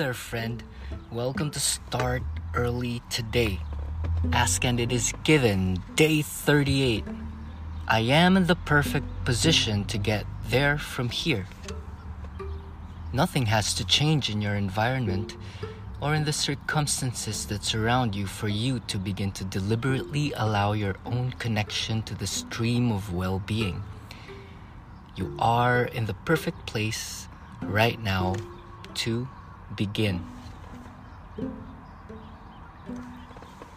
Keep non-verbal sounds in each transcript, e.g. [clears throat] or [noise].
there, friend. Welcome to Start Early Today. Ask and it is given, day 38. I am in the perfect position to get there from here. Nothing has to change in your environment or in the circumstances that surround you for you to begin to deliberately allow your own connection to the stream of well being. You are in the perfect place right now to begin.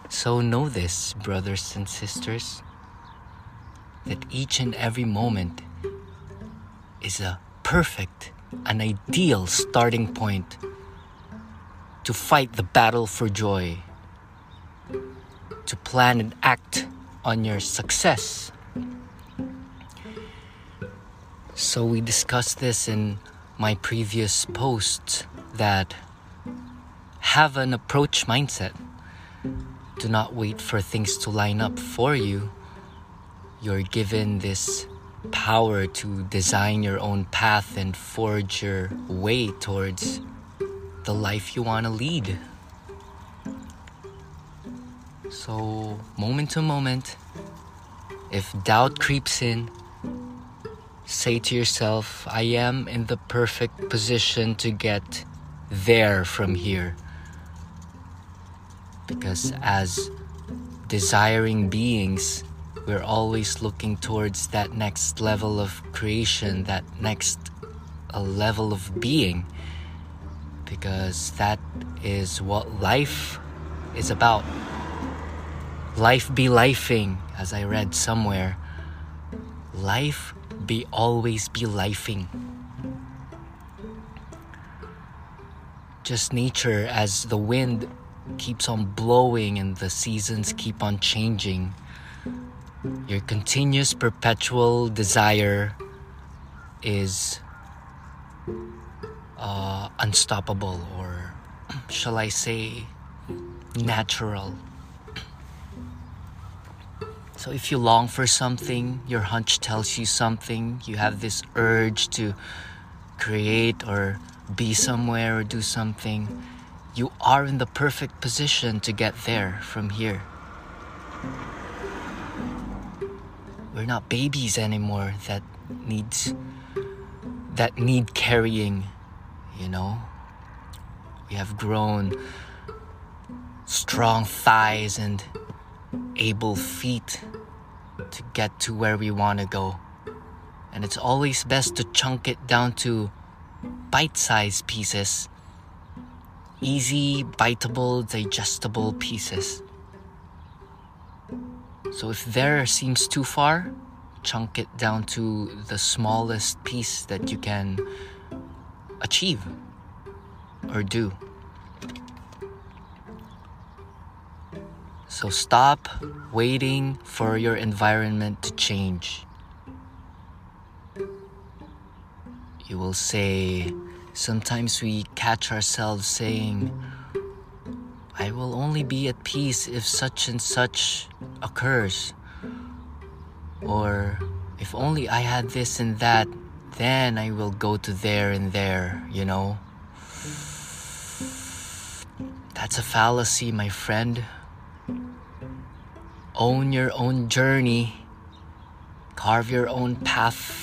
So, know this, brothers and sisters, that each and every moment is a perfect, an ideal starting point to fight the battle for joy, to plan and act on your success. So, we discussed this in my previous post that have an approach mindset. Do not wait for things to line up for you. You're given this power to design your own path and forge your way towards the life you want to lead. So, moment to moment, if doubt creeps in, say to yourself, I am in the perfect position to get there from here. Because as desiring beings, we're always looking towards that next level of creation, that next a level of being because that is what life is about. Life be lifing, as I read somewhere. Life be always be lifing. Just nature as the wind keeps on blowing and the seasons keep on changing. Your continuous perpetual desire is uh, unstoppable or [clears throat] shall I say natural. So if you long for something, your hunch tells you something, you have this urge to create or be somewhere or do something, you are in the perfect position to get there from here. We're not babies anymore that needs that need carrying you know? We have grown strong thighs and able feet to get to where we want to go. And it's always best to chunk it down to bite sized pieces. Easy, biteable, digestible pieces. So if there seems too far, chunk it down to the smallest piece that you can achieve or do. So stop waiting for your environment to change. You will say, sometimes we catch ourselves saying, I will only be at peace if such and such occurs. Or if only I had this and that then I will go to there and there, you know? That's a fallacy, my friend. Own your own journey, carve your own path,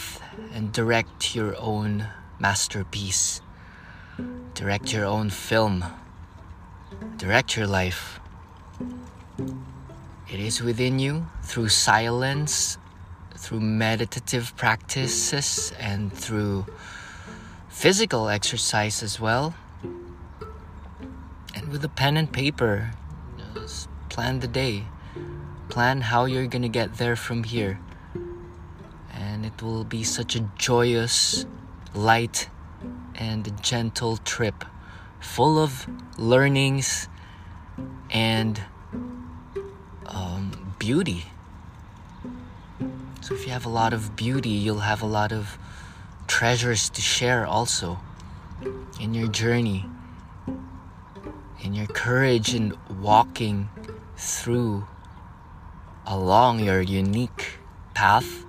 and direct your own masterpiece. Direct your own film. Direct your life. It is within you through silence through meditative practices and through physical exercise as well. And with a pen and paper, plan the day. Plan how you're gonna get there from here. Will be such a joyous, light, and gentle trip full of learnings and um, beauty. So if you have a lot of beauty, you'll have a lot of treasures to share also in your journey, in your courage in walking through along your unique path.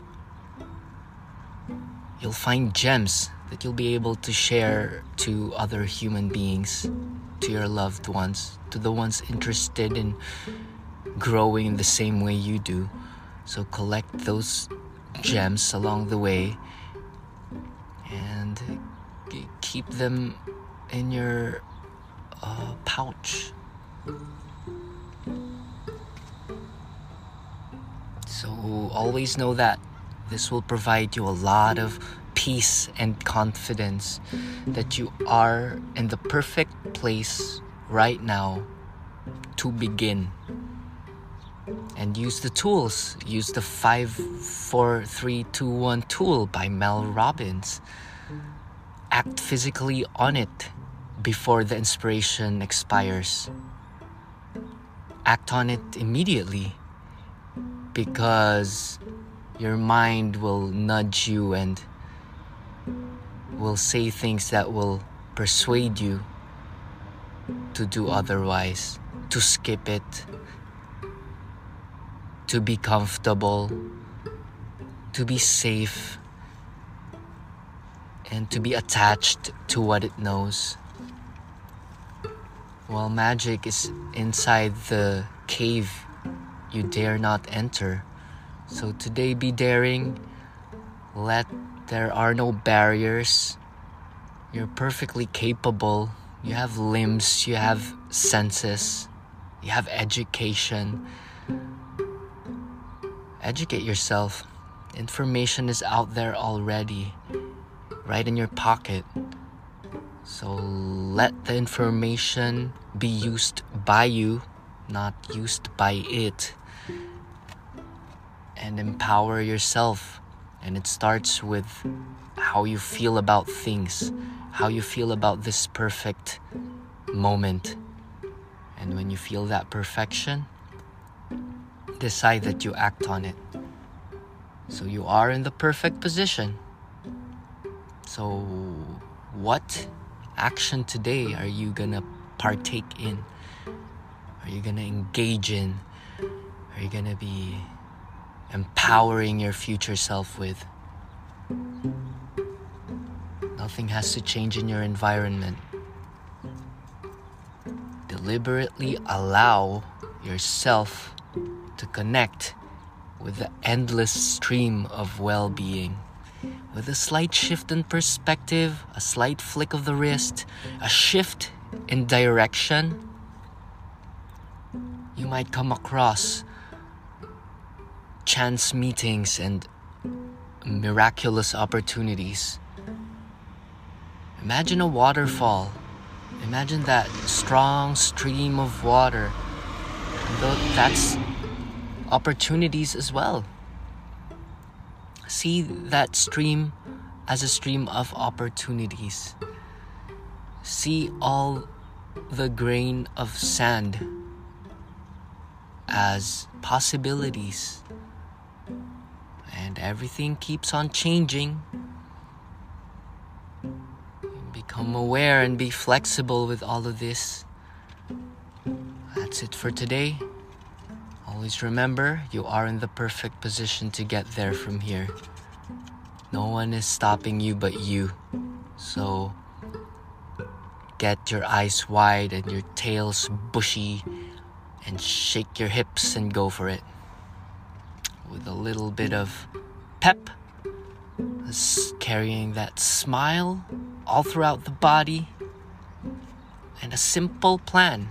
You'll find gems that you'll be able to share to other human beings, to your loved ones, to the ones interested in growing in the same way you do. So collect those gems along the way and keep them in your uh, pouch. So always know that this will provide you a lot of peace and confidence that you are in the perfect place right now to begin. And use the tools. Use the 5 4 3 2 1 tool by Mel Robbins. Act physically on it before the inspiration expires. Act on it immediately because your mind will nudge you and will say things that will persuade you to do otherwise, to skip it, to be comfortable, to be safe, and to be attached to what it knows. While magic is inside the cave you dare not enter. So today be daring. Let there are no barriers. You're perfectly capable. You have limbs, you have senses, you have education. Educate yourself. Information is out there already, right in your pocket. So let the information be used by you, not used by it. And empower yourself. And it starts with how you feel about things, how you feel about this perfect moment. And when you feel that perfection, decide that you act on it. So you are in the perfect position. So, what action today are you gonna partake in? Are you gonna engage in? Are you gonna be empowering your future self with? Nothing has to change in your environment. Deliberately allow yourself to connect with the endless stream of well being. With a slight shift in perspective, a slight flick of the wrist, a shift in direction, you might come across chance meetings and miraculous opportunities. Imagine a waterfall. Imagine that strong stream of water. That's opportunities as well. See that stream as a stream of opportunities. See all the grain of sand as possibilities. And everything keeps on changing. Become aware and be flexible with all of this. That's it for today. Always remember, you are in the perfect position to get there from here. No one is stopping you but you. So, get your eyes wide and your tails bushy and shake your hips and go for it. With a little bit of pep, carrying that smile all throughout the body, and a simple plan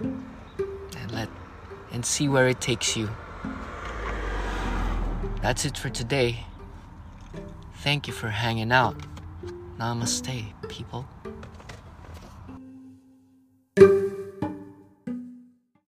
and let and see where it takes you. That's it for today. Thank you for hanging out. Namaste, people.